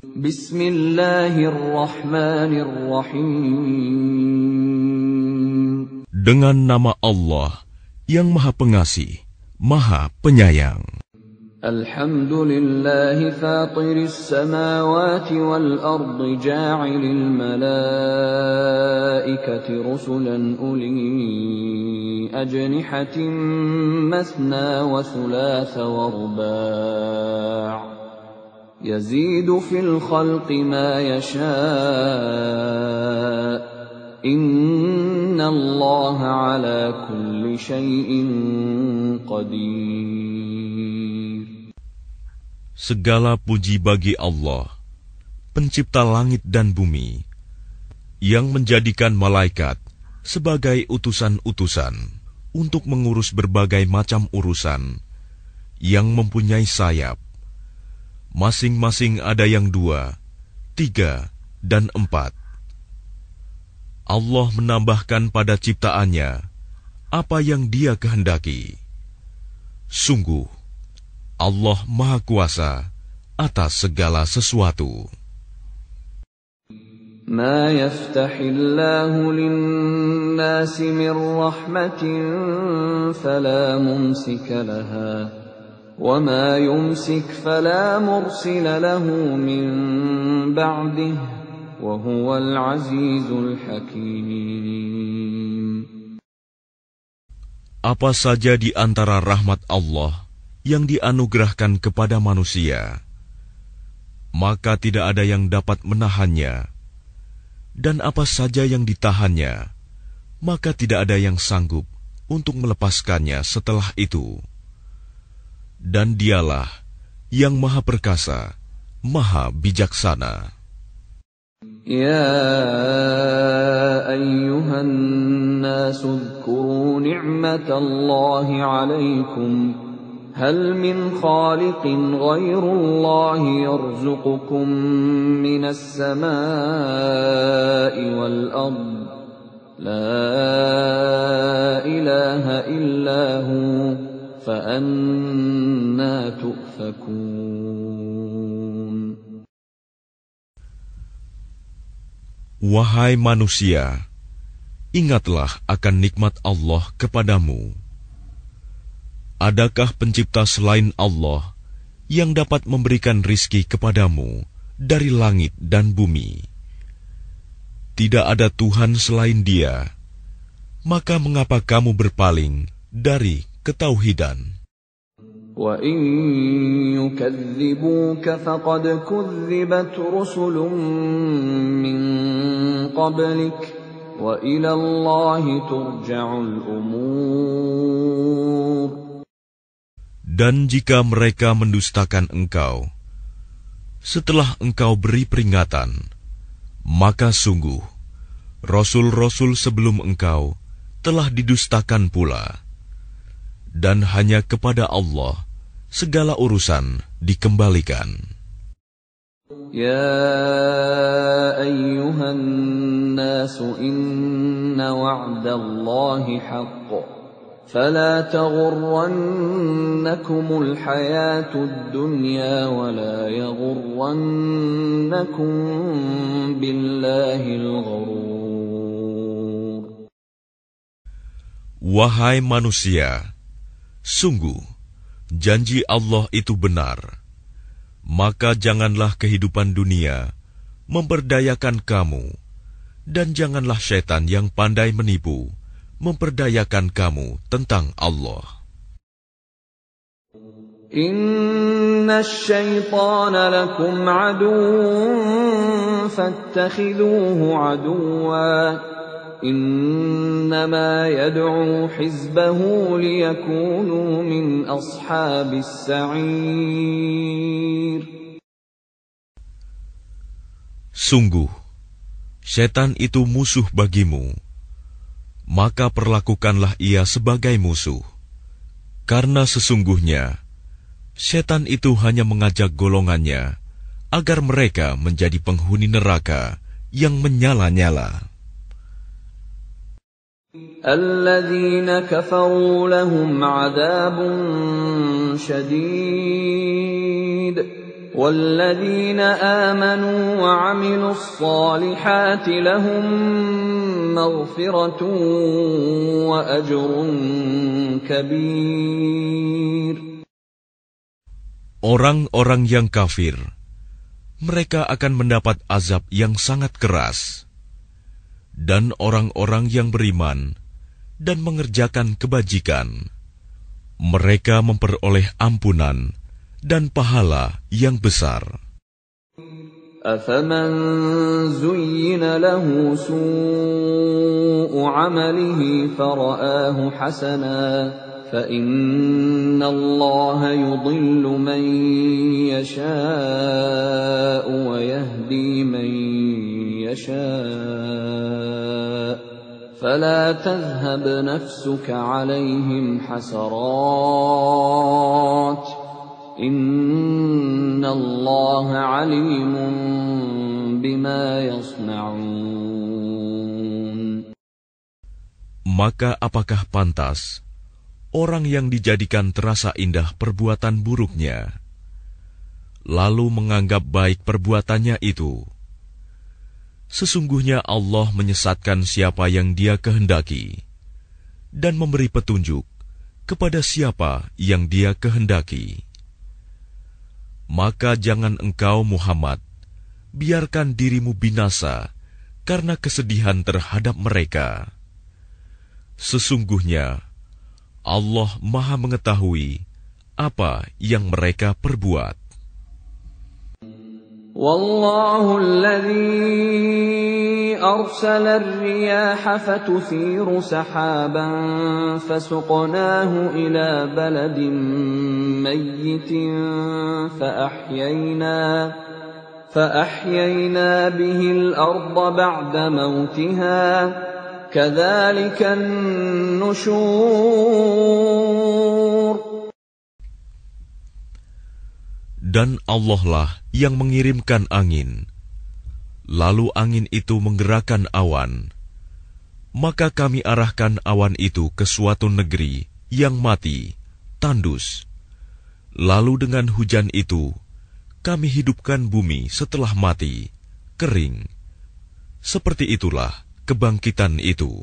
Bismillahirrahmanirrahim. Dengan nama Allah yang Maha Pengasih, Maha Penyayang. الحمد لله فاطر السماوات والأرض جاعل الملائكة رسلا أولي أجنحة مثنى وثلاث ورباع يزيد في الخلق ما يشاء إن الله على كل شيء قدير Segala puji bagi Allah, pencipta langit dan bumi, yang menjadikan malaikat sebagai utusan-utusan untuk mengurus berbagai macam urusan, yang mempunyai sayap. Masing-masing ada yang dua, tiga, dan empat. Allah menambahkan pada ciptaannya apa yang Dia kehendaki. Sungguh, Allah Maha Kuasa atas segala sesuatu. ما يفتح الله للناس من رحمة فلا ممسك لها وما يمسك فلا مرسل له من بعده وهو العزيز الحكيم Apa saja di antara rahmat Allah yang dianugerahkan kepada manusia, maka tidak ada yang dapat menahannya, dan apa saja yang ditahannya, maka tidak ada yang sanggup untuk melepaskannya setelah itu. Dan dialah yang maha perkasa, maha bijaksana. يا أيها الناس اذكروا نعمة الله عليكم هل من خالق غير الله يرزقكم من السماء والأرض لا إله إلا هو فأنا تؤفكون Wahai manusia, ingatlah akan nikmat Allah kepadamu. Adakah pencipta selain Allah yang dapat memberikan rizki kepadamu dari langit dan bumi? Tidak ada Tuhan selain Dia, maka mengapa kamu berpaling dari ketauhidan? وَإِن يُكَذِّبُوكَ فَقَدْ كُذِّبَتْ رُسُلٌ مِّن قَبْلِكَ وَإِلَى اللَّهِ تُرْجَعُ الْأُمُورُ Dan jika mereka mendustakan engkau, setelah engkau beri peringatan, maka sungguh, Rasul-Rasul sebelum engkau telah didustakan pula. Dan hanya kepada Allah segala urusan dikembalikan. يا أيها الناس إن وعد الله حق فلا تغرنكم الحياة الدنيا ولا يغرنكم بالله الغرور Wahai manusia, Sungguh, janji Allah itu benar. Maka janganlah kehidupan dunia memperdayakan kamu, dan janganlah setan yang pandai menipu memperdayakan kamu tentang Allah. Inna syaitana lakum aduun, fattakhidhuhu aduwa. إنما يدعو حزبه ليكونوا من أصحاب السعير Sungguh, setan itu musuh bagimu, maka perlakukanlah ia sebagai musuh. Karena sesungguhnya, setan itu hanya mengajak golongannya agar mereka menjadi penghuni neraka yang menyala-nyala. الذين كفروا لهم عذاب شديد والذين آمنوا وعملوا الصالحات لهم مغفرة وأجر كبير Orang-orang yang kafir, mereka akan mendapat azab yang sangat keras. Dan orang-orang yang beriman dan mengerjakan kebajikan, mereka memperoleh ampunan dan pahala yang besar. أفمن زين له سوء عمله فرآه حسنا فإن الله يضل من يشاء ويهدي من يشاء فلا تذهب نفسك عليهم حسرات إن الله عليم بما يصنعون Maka apakah pantas orang yang dijadikan terasa indah perbuatan buruknya, lalu menganggap baik perbuatannya itu? Sesungguhnya Allah menyesatkan siapa yang Dia kehendaki dan memberi petunjuk kepada siapa yang Dia kehendaki. Maka jangan engkau Muhammad biarkan dirimu binasa karena kesedihan terhadap mereka. Sesungguhnya Allah Maha Mengetahui apa yang mereka perbuat. والله الذي أرسل الرياح فتثير سحابا فسقناه إلى بلد ميت فأحيينا فأحيينا به الأرض بعد موتها كذلك النشور Dan Allah lah yang mengirimkan angin. Lalu angin itu menggerakkan awan. Maka kami arahkan awan itu ke suatu negeri yang mati, tandus. Lalu dengan hujan itu, kami hidupkan bumi setelah mati, kering. Seperti itulah kebangkitan itu.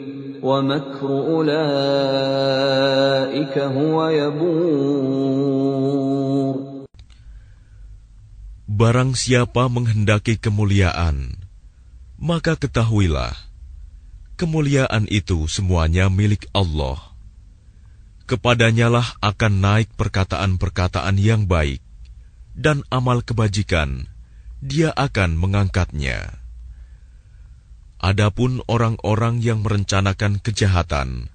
ومكر أولئك هو يبور Barang siapa menghendaki kemuliaan, maka ketahuilah, kemuliaan itu semuanya milik Allah. Kepadanyalah akan naik perkataan-perkataan yang baik, dan amal kebajikan, dia akan mengangkatnya. Adapun orang-orang yang merencanakan kejahatan,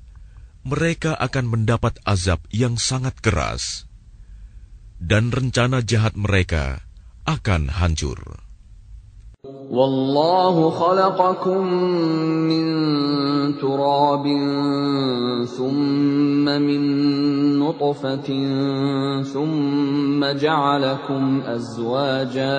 mereka akan mendapat azab yang sangat keras, dan rencana jahat mereka akan hancur. Wallahu khalaqakum min turabin thumma min nutfatin thumma ja'alakum azwaja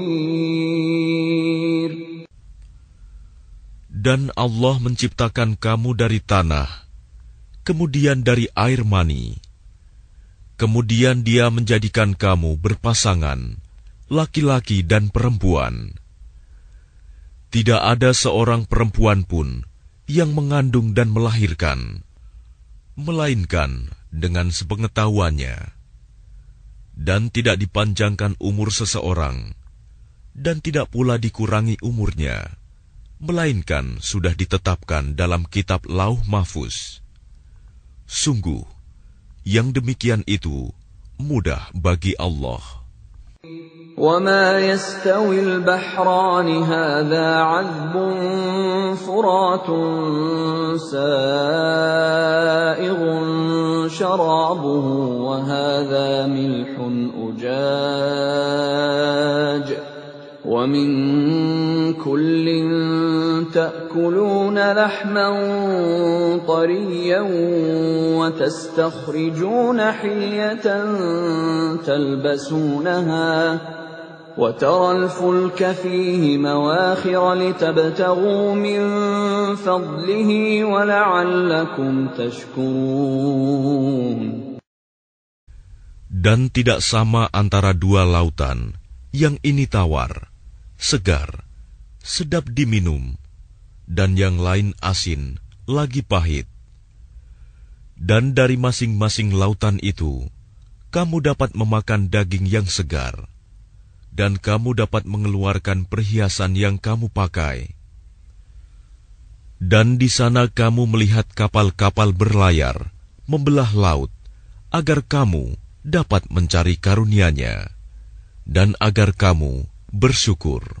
Dan Allah menciptakan kamu dari tanah, kemudian dari air mani. Kemudian Dia menjadikan kamu berpasangan, laki-laki dan perempuan. Tidak ada seorang perempuan pun yang mengandung dan melahirkan, melainkan dengan sepengetahuannya, dan tidak dipanjangkan umur seseorang, dan tidak pula dikurangi umurnya melainkan sudah ditetapkan dalam kitab Lauh Mahfuz. Sungguh, yang demikian itu mudah bagi Allah. وما يستوي البحران هذا عذب فرات سائغ شرابه وهذا ملح أجاج ومن كل تأكلون لحما طريا وتستخرجون حلية تلبسونها وترى الفلك فيه مواخر لتبتغوا من فضله ولعلكم تشكرون Dan tidak sama antara dua lautan, yang ini tawar, segar, sedap diminum, dan yang lain asin, lagi pahit. Dan dari masing-masing lautan itu, kamu dapat memakan daging yang segar dan kamu dapat mengeluarkan perhiasan yang kamu pakai. Dan di sana kamu melihat kapal-kapal berlayar, membelah laut, agar kamu dapat mencari karunia-Nya, dan agar kamu bersyukur.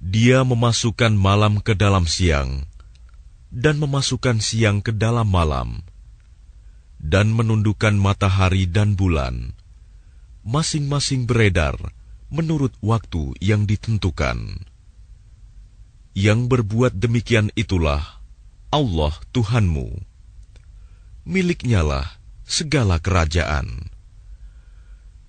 Dia memasukkan malam ke dalam siang dan memasukkan siang ke dalam malam dan menundukkan matahari dan bulan masing-masing beredar menurut waktu yang ditentukan. Yang berbuat demikian itulah Allah Tuhanmu. Miliknyalah segala kerajaan.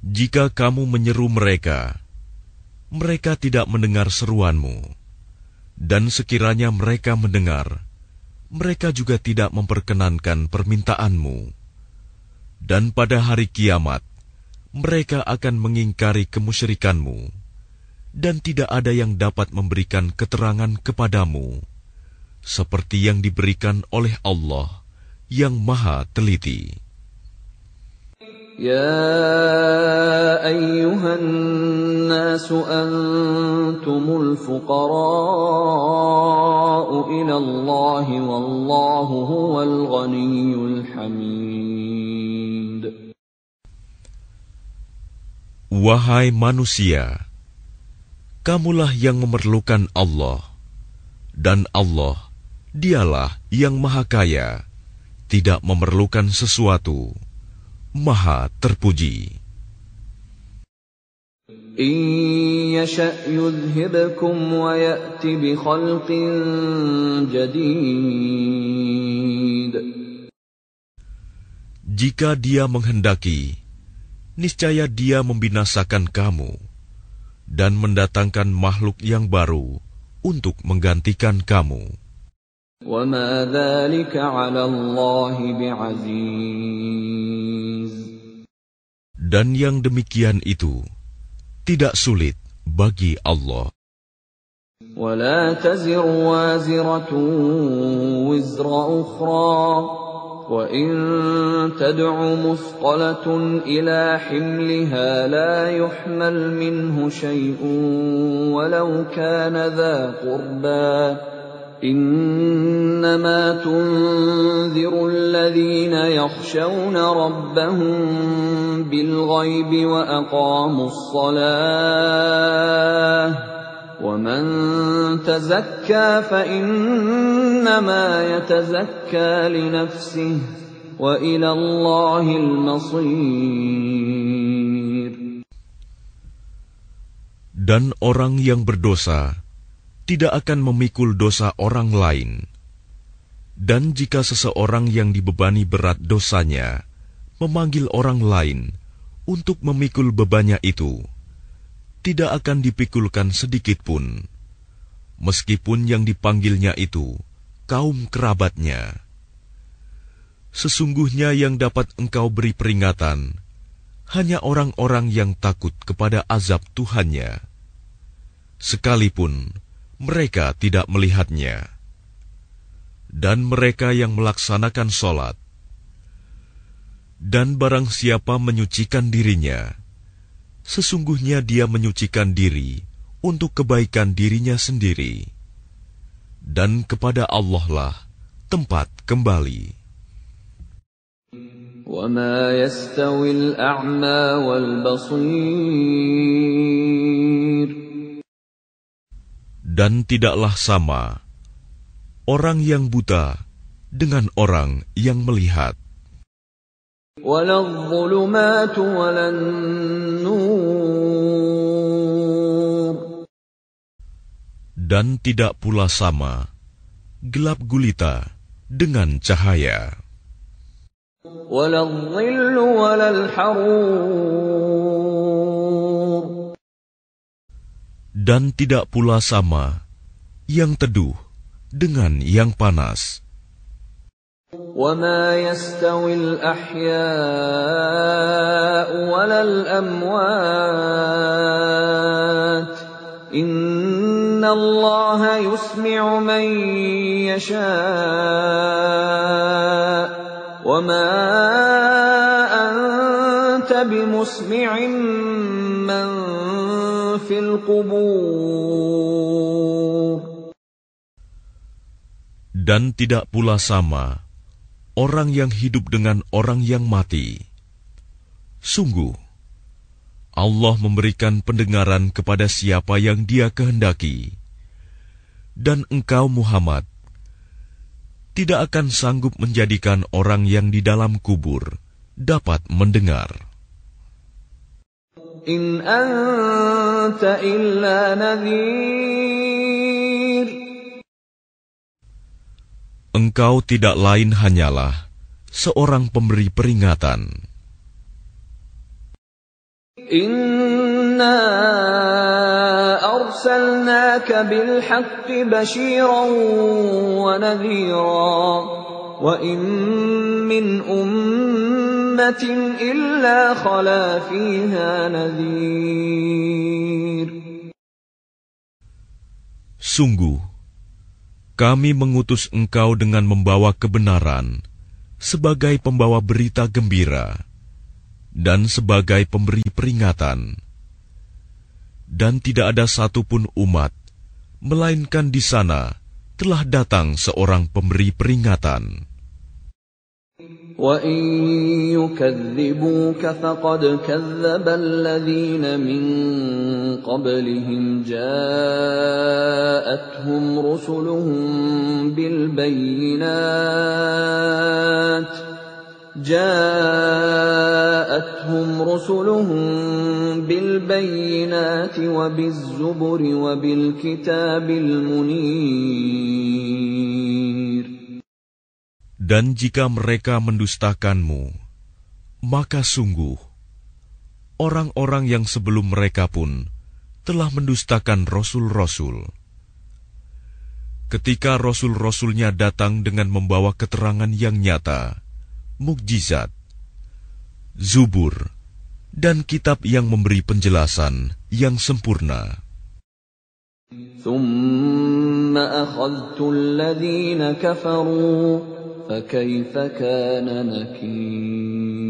Jika kamu menyeru mereka, mereka tidak mendengar seruanmu, dan sekiranya mereka mendengar, mereka juga tidak memperkenankan permintaanmu, dan pada hari kiamat mereka akan mengingkari kemusyrikanmu, dan tidak ada yang dapat memberikan keterangan kepadamu seperti yang diberikan oleh Allah yang Maha Teliti. يا أيها الناس أنتم الفقراء إلى الله والله هو الغني الحميد Wahai manusia, kamulah yang memerlukan Allah, dan Allah, dialah yang maha kaya, tidak memerlukan sesuatu. Maha terpuji. إن يشأ يذهبكم ويأت بخلق جديد Jika dia menghendaki, niscaya dia membinasakan kamu dan mendatangkan makhluk yang baru untuk menggantikan kamu. وما ذلك على الله بعزيز. Dan yang demikian itu tidak sulit bagi Allah. ولا تزر وازرة وزر أخرى. وإن تدع مثقلة إلى حملها لا يحمل منه شيء ولو كان ذا قربى. إنما تنذر الذين يخشون ربهم بالغيب وأقاموا الصلاة ومن تزكى فإنما يتزكى لنفسه وإلى الله المصير. Dan orang yang berdosa tidak akan memikul dosa orang lain. Dan jika seseorang yang dibebani berat dosanya memanggil orang lain untuk memikul bebannya itu, tidak akan dipikulkan sedikit pun, meskipun yang dipanggilnya itu kaum kerabatnya. Sesungguhnya yang dapat engkau beri peringatan hanya orang-orang yang takut kepada azab Tuhannya, sekalipun mereka tidak melihatnya dan mereka yang melaksanakan sholat. Dan barang siapa menyucikan dirinya, sesungguhnya dia menyucikan diri untuk kebaikan dirinya sendiri. Dan kepada Allah lah tempat kembali. وما يستوي الأعمى والبصير dan tidaklah sama orang yang buta dengan orang yang melihat. Dan tidak pula sama gelap gulita dengan cahaya. Dan tidak pula sama yang teduh dengan yang panas. وما يستوي الأحياء ولا الأموات إن الله يسمع من يشاء وما أنت بمسمع من dan tidak pula sama orang yang hidup dengan orang yang mati. Sungguh, Allah memberikan pendengaran kepada siapa yang Dia kehendaki, dan engkau, Muhammad, tidak akan sanggup menjadikan orang yang di dalam kubur dapat mendengar in anta illa nadhir. Engkau tidak lain hanyalah seorang pemberi peringatan. Inna. وإن من أمة إلا خلا فيها نذير Sungguh, kami mengutus engkau dengan membawa kebenaran sebagai pembawa berita gembira dan sebagai pemberi peringatan. Dan tidak ada satupun umat, melainkan di sana telah datang seorang pemberi peringatan. وإن يكذبوك فقد كذب الذين من قبلهم جاءتهم رسلهم بالبينات جاءتهم رسلهم بالبينات وبالزبر وبالكتاب المنير Dan jika mereka mendustakanmu, maka sungguh orang-orang yang sebelum mereka pun telah mendustakan rasul-rasul. Ketika rasul-rasulnya datang dengan membawa keterangan yang nyata, mukjizat, zubur, dan kitab yang memberi penjelasan yang sempurna. ثم أخذت الذين كفروا فكيف كان نكير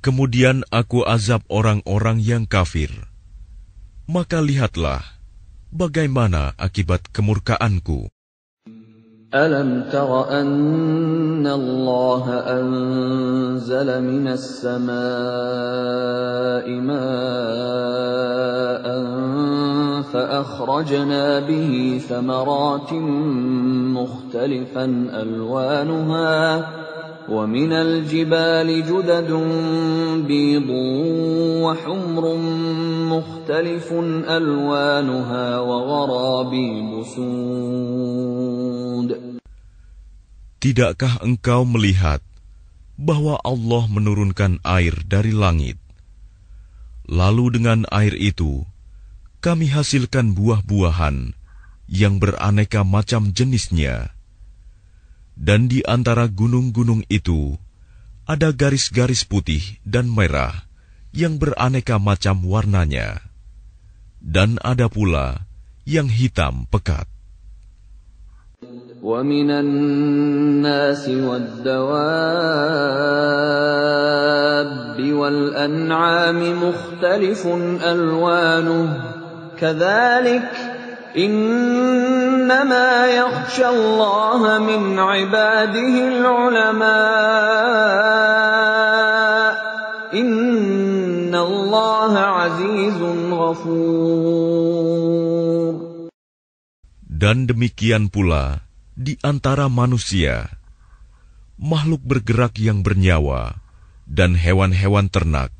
Kemudian aku azab orang-orang yang kafir. Maka lihatlah bagaimana akibat kemurkaanku. ألم تر أن الله أنزل من السماء ماء فأخرجنا به ثمرات مختلفا ألوانها ومن الجبال جدد بيض وحمر مختلف ألوانها وغرابيب سود Tidakkah engkau melihat bahwa Allah menurunkan air dari langit? Lalu dengan air itu, kami hasilkan buah-buahan yang beraneka macam jenisnya. Dan di antara gunung-gunung itu, ada garis-garis putih dan merah yang beraneka macam warnanya. Dan ada pula yang hitam pekat. ومن الناس والدواب والأنعام مختلف ألوانه كذلك إنما يخشى الله من عباده العلماء إن الله عزيز غفور Dan demikian pula di antara manusia, makhluk bergerak yang bernyawa, dan hewan-hewan ternak,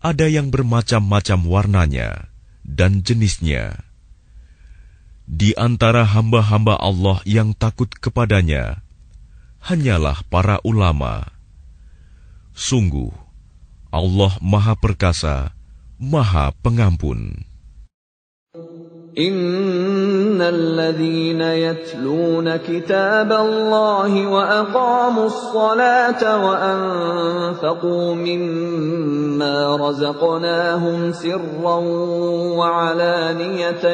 ada yang bermacam-macam warnanya dan jenisnya. Di antara hamba-hamba Allah yang takut kepadanya, hanyalah para ulama. Sungguh, Allah Maha Perkasa, Maha Pengampun. إن الذين يتلون كتاب الله وأقاموا الصلاة وأنفقوا مما رزقناهم سرا وعلانية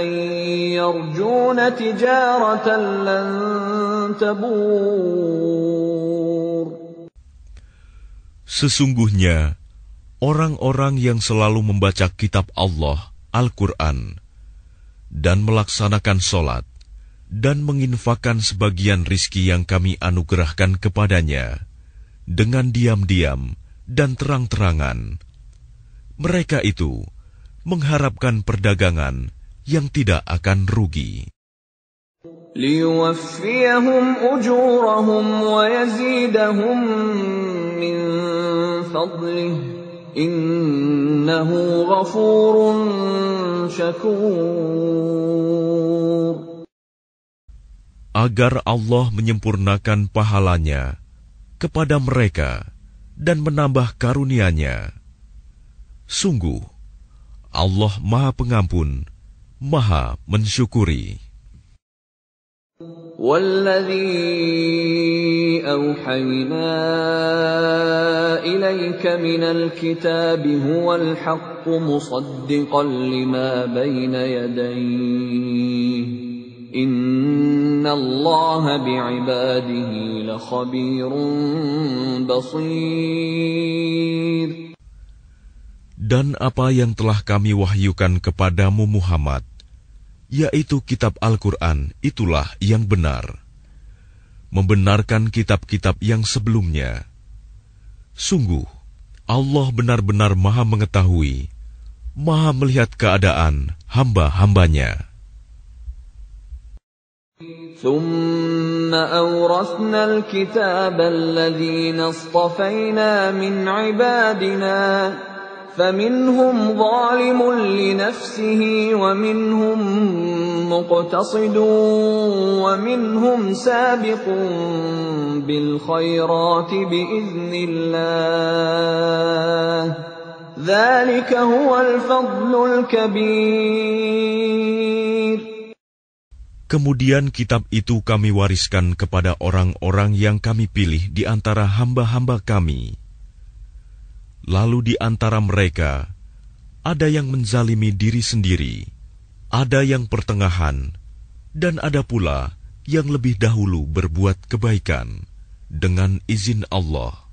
يرجون تجارة لن تبور Sesungguhnya, orang-orang yang selalu membaca kitab Allah, Al-Quran, dan melaksanakan solat dan menginfakkan sebagian rizki yang kami anugerahkan kepadanya dengan diam-diam dan terang-terangan. Mereka itu mengharapkan perdagangan yang tidak akan rugi. min Innahu ghafurun syakur. Agar Allah menyempurnakan pahalanya kepada mereka dan menambah karunia-Nya. Sungguh, Allah Maha Pengampun, Maha Mensyukuri. والذي أوحينا إليك من الكتاب هو الحق مصدقا لما بين يديه. إن الله بعباده لخبير بصير. Dan apa yang telah kami wahyukan kepadamu Muhammad, yaitu kitab Al-Quran, itulah yang benar. Membenarkan kitab-kitab yang sebelumnya. Sungguh, Allah benar-benar maha mengetahui, maha melihat keadaan hamba-hambanya. ثم أورثنا الكتاب الذين اصطفينا من عبادنا فمنهم ظالم لنفسه ومنهم مقتصد ومنهم سابق بالخيرات بإذن الله ذلك هو الفضل الكبير Kemudian kitab itu kami wariskan kepada orang-orang yang kami pilih di antara hamba-hamba kami. Lalu di antara mereka ada yang menzalimi diri sendiri, ada yang pertengahan, dan ada pula yang lebih dahulu berbuat kebaikan dengan izin Allah.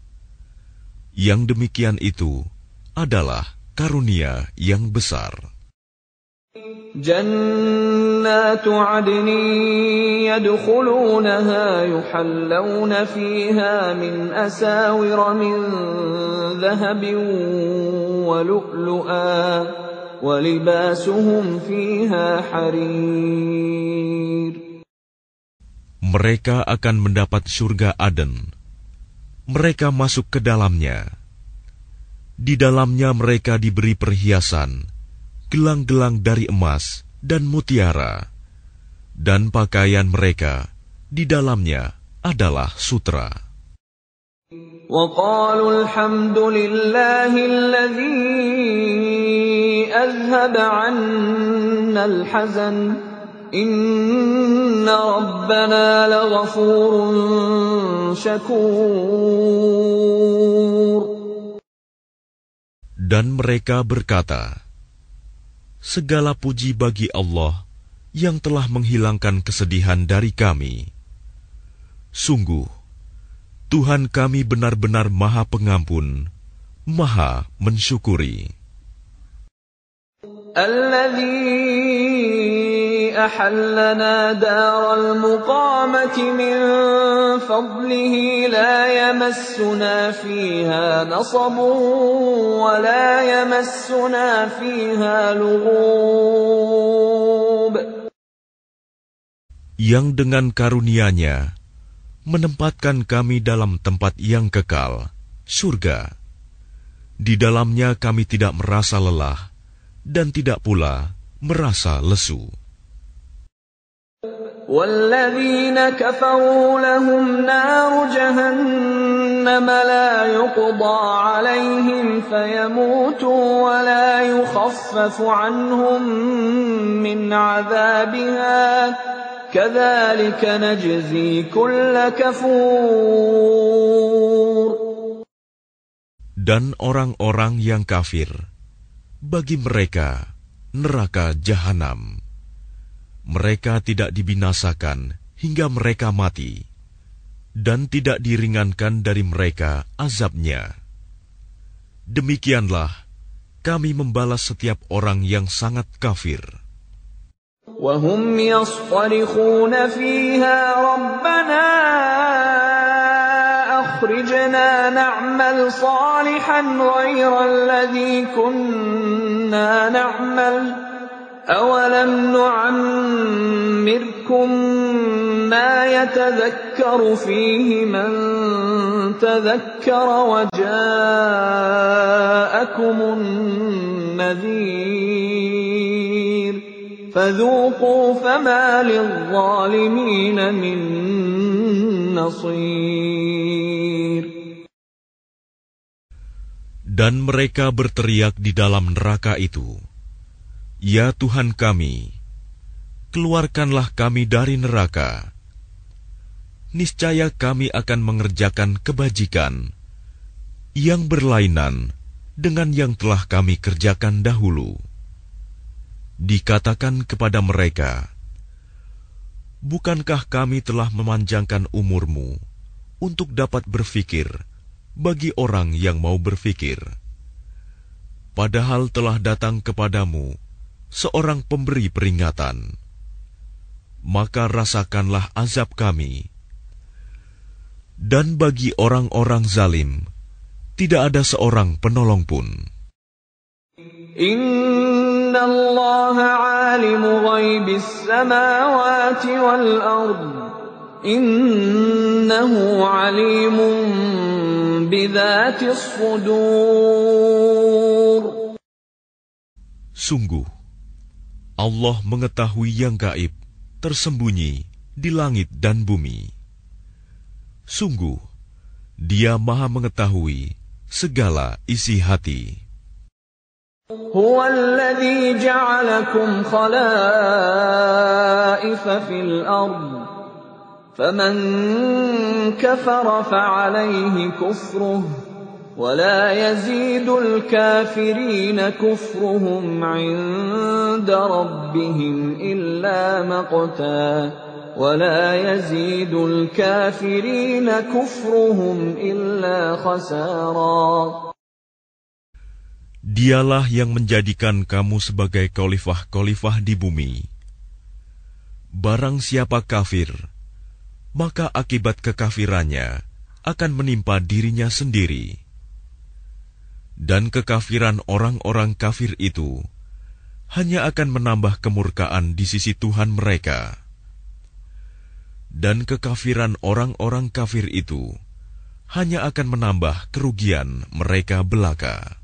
Yang demikian itu adalah karunia yang besar. جنات عدن يدخلونها يحلون فيها من أساور من ذهب ولؤلؤا ولباسهم فيها حرير Mereka akan mendapat surga Aden. Mereka masuk ke dalamnya. Di dalamnya mereka diberi perhiasan, gelang-gelang dari emas dan mutiara, dan pakaian mereka di dalamnya adalah sutra. وقالوا الحمد لله الذي أذهب عنا الحزن إن ربنا لغفور شكور Dan mereka berkata, segala puji bagi Allah yang telah menghilangkan kesedihan dari kami. Sungguh, Tuhan kami benar-benar Maha Pengampun, Maha Mensyukuri. أحلنا دار المقامة من فضله لا يمسنا فيها نصب ولا يمسنا فيها لغوب Yang dengan karunia-Nya menempatkan kami dalam tempat yang kekal, surga. Di dalamnya kami tidak merasa lelah dan tidak pula merasa lesu. والذين كفروا لهم نار جهنم لا يقضى عليهم فيموتوا ولا يخفف عنهم من عذابها كذلك نجزي كل كفور Dan orang-orang yang kafir, bagi mereka neraka jahanam. Mereka tidak dibinasakan hingga mereka mati, dan tidak diringankan dari mereka azabnya. Demikianlah kami membalas setiap orang yang sangat kafir. وهم يصطرخون فيها ربنا أخرجنا نعمل صالحا غير الذي كنا نعمل أولم نعمركم ما يتذكر فيه من تذكر وجاءكم النذير فذوقوا فما للظالمين من نصير Dan mereka berteriak di dalam neraka itu, Ya Tuhan kami, keluarkanlah kami dari neraka. Niscaya kami akan mengerjakan kebajikan yang berlainan dengan yang telah kami kerjakan dahulu. Dikatakan kepada mereka, Bukankah kami telah memanjangkan umurmu untuk dapat berfikir bagi orang yang mau berfikir? Padahal telah datang kepadamu seorang pemberi peringatan, maka rasakanlah azab kami. Dan bagi orang-orang zalim, tidak ada seorang penolong pun. Inna Allah alimu ghaibis samawati wal ard. Innahu alimun bidhatis sudur. Sungguh, Allah mengetahui yang gaib, tersembunyi di langit dan bumi. Sungguh, Dia Maha Mengetahui segala isi hati. هو الذي جعلكم خلائف في الأرض فمن كفر فعليه كفره ولا يزيد الكافرين كفرهم عند ربهم إلا مقتا ولا يزيد الكافرين كفرهم إلا خسارا Dialah yang menjadikan kamu sebagai khalifah-khalifah di bumi. Barang siapa kafir, maka akibat kekafirannya akan menimpa dirinya sendiri. Dan kekafiran orang-orang kafir itu hanya akan menambah kemurkaan di sisi Tuhan mereka. Dan kekafiran orang-orang kafir itu hanya akan menambah kerugian mereka belaka.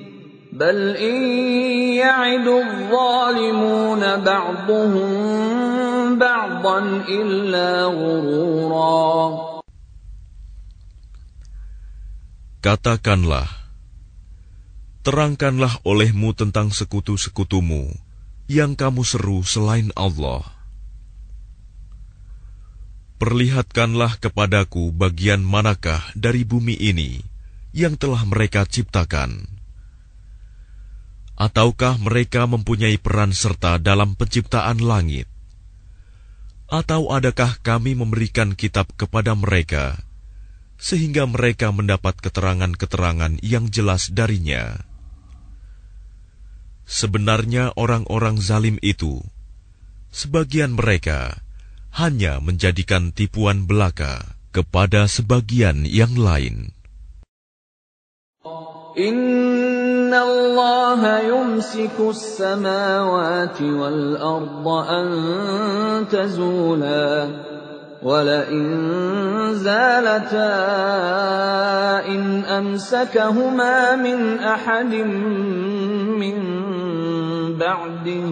بل إن يعد الظالمون بعضهم بعضا إلا غرورا Katakanlah, terangkanlah olehmu tentang sekutu-sekutumu yang kamu seru selain Allah. Perlihatkanlah kepadaku bagian manakah dari bumi ini yang telah mereka ciptakan Ataukah mereka mempunyai peran serta dalam penciptaan langit? Atau adakah kami memberikan kitab kepada mereka, sehingga mereka mendapat keterangan-keterangan yang jelas darinya? Sebenarnya orang-orang zalim itu, sebagian mereka hanya menjadikan tipuan belaka kepada sebagian yang lain. إن الله يمسك السماوات والأرض أن تزولا ولئن زالتا إن أمسكهما من أحد من بعده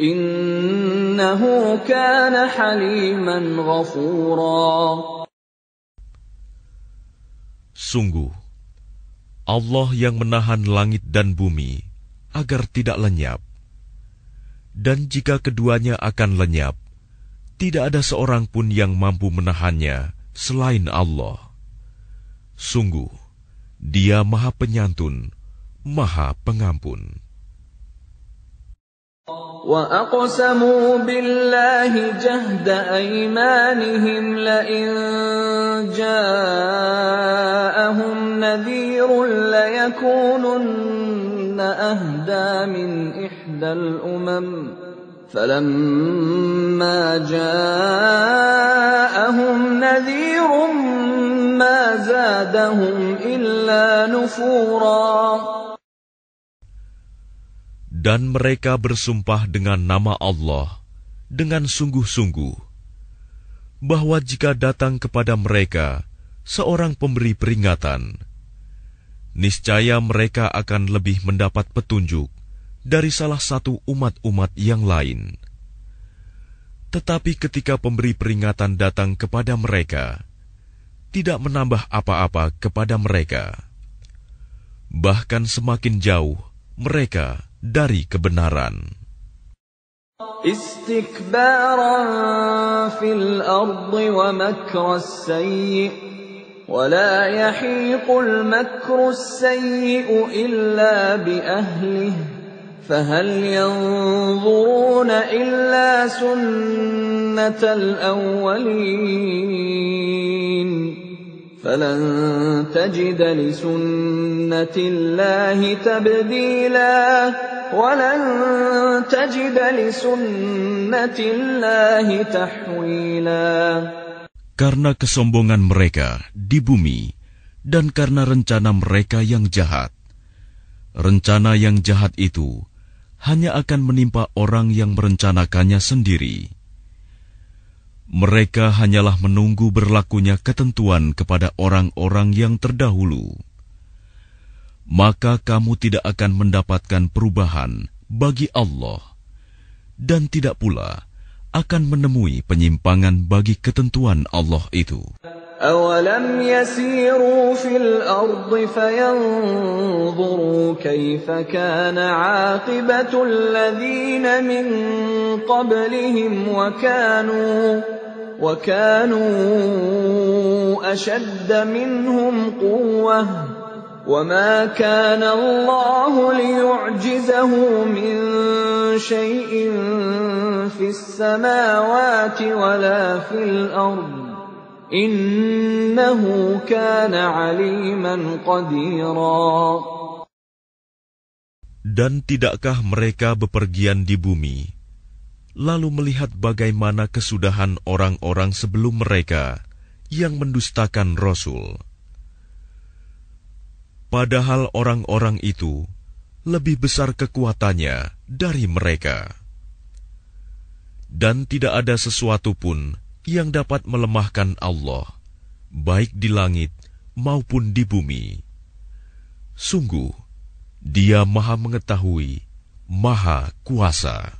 إنه كان حليما غفورا. Sungguh, Allah yang menahan langit dan bumi agar tidak lenyap. Dan jika keduanya akan lenyap, tidak ada seorang pun yang mampu menahannya selain Allah. Sungguh, Dia Maha Penyantun, Maha Pengampun. وأقسموا بالله جهد أيمانهم لئن جاءهم نذير ليكونن أهدى من إحدى الأمم فلما جاءهم نذير ما زادهم إلا نفورا Dan mereka bersumpah dengan nama Allah dengan sungguh-sungguh bahwa jika datang kepada mereka seorang pemberi peringatan, niscaya mereka akan lebih mendapat petunjuk dari salah satu umat-umat yang lain. Tetapi ketika pemberi peringatan datang kepada mereka, tidak menambah apa-apa kepada mereka, bahkan semakin jauh mereka dari kebenaran. استكبارا في الأرض ومكر السيء ولا يحيق المكر السيء إلا بأهله فهل ينظرون إلا سنة الأولين؟ فلن تجد لسنة الله تبديلا ولن تجد لسنة الله تحويلا Karena kesombongan mereka di bumi dan karena rencana mereka yang jahat. Rencana yang jahat itu hanya akan menimpa orang yang merencanakannya sendiri mereka hanyalah menunggu berlakunya ketentuan kepada orang-orang yang terdahulu. Maka kamu tidak akan mendapatkan perubahan bagi Allah, dan tidak pula akan menemui penyimpangan bagi ketentuan Allah itu. أولم يسيروا في الأرض فينظروا كيف كان عاقبة الذين من قبلهم وكانوا وكانوا أشد منهم قوة وما كان الله ليعجزه من شيء في السماوات ولا في الأرض إنه كان عليما قديرا. Dan tidakkah mereka bepergian di bumi, lalu melihat bagaimana kesudahan orang-orang sebelum mereka yang mendustakan Rasul? Padahal orang-orang itu lebih besar kekuatannya dari mereka, dan tidak ada sesuatu pun yang dapat melemahkan Allah, baik di langit maupun di bumi. Sungguh, Dia Maha Mengetahui, Maha Kuasa.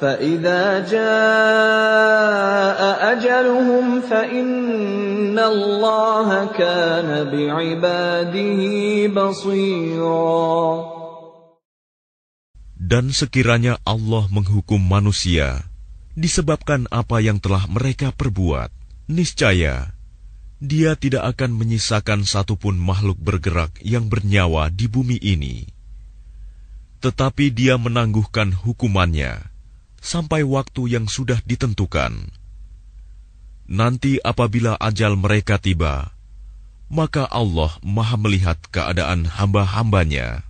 فإذا جاء أجلهم فإن الله كان بعباده بصيرا Dan sekiranya Allah menghukum manusia disebabkan apa yang telah mereka perbuat, niscaya Dia tidak akan menyisakan satupun makhluk bergerak yang bernyawa di bumi ini. Tetapi Dia menangguhkan hukumannya sampai waktu yang sudah ditentukan. Nanti apabila ajal mereka tiba, maka Allah maha melihat keadaan hamba-hambanya.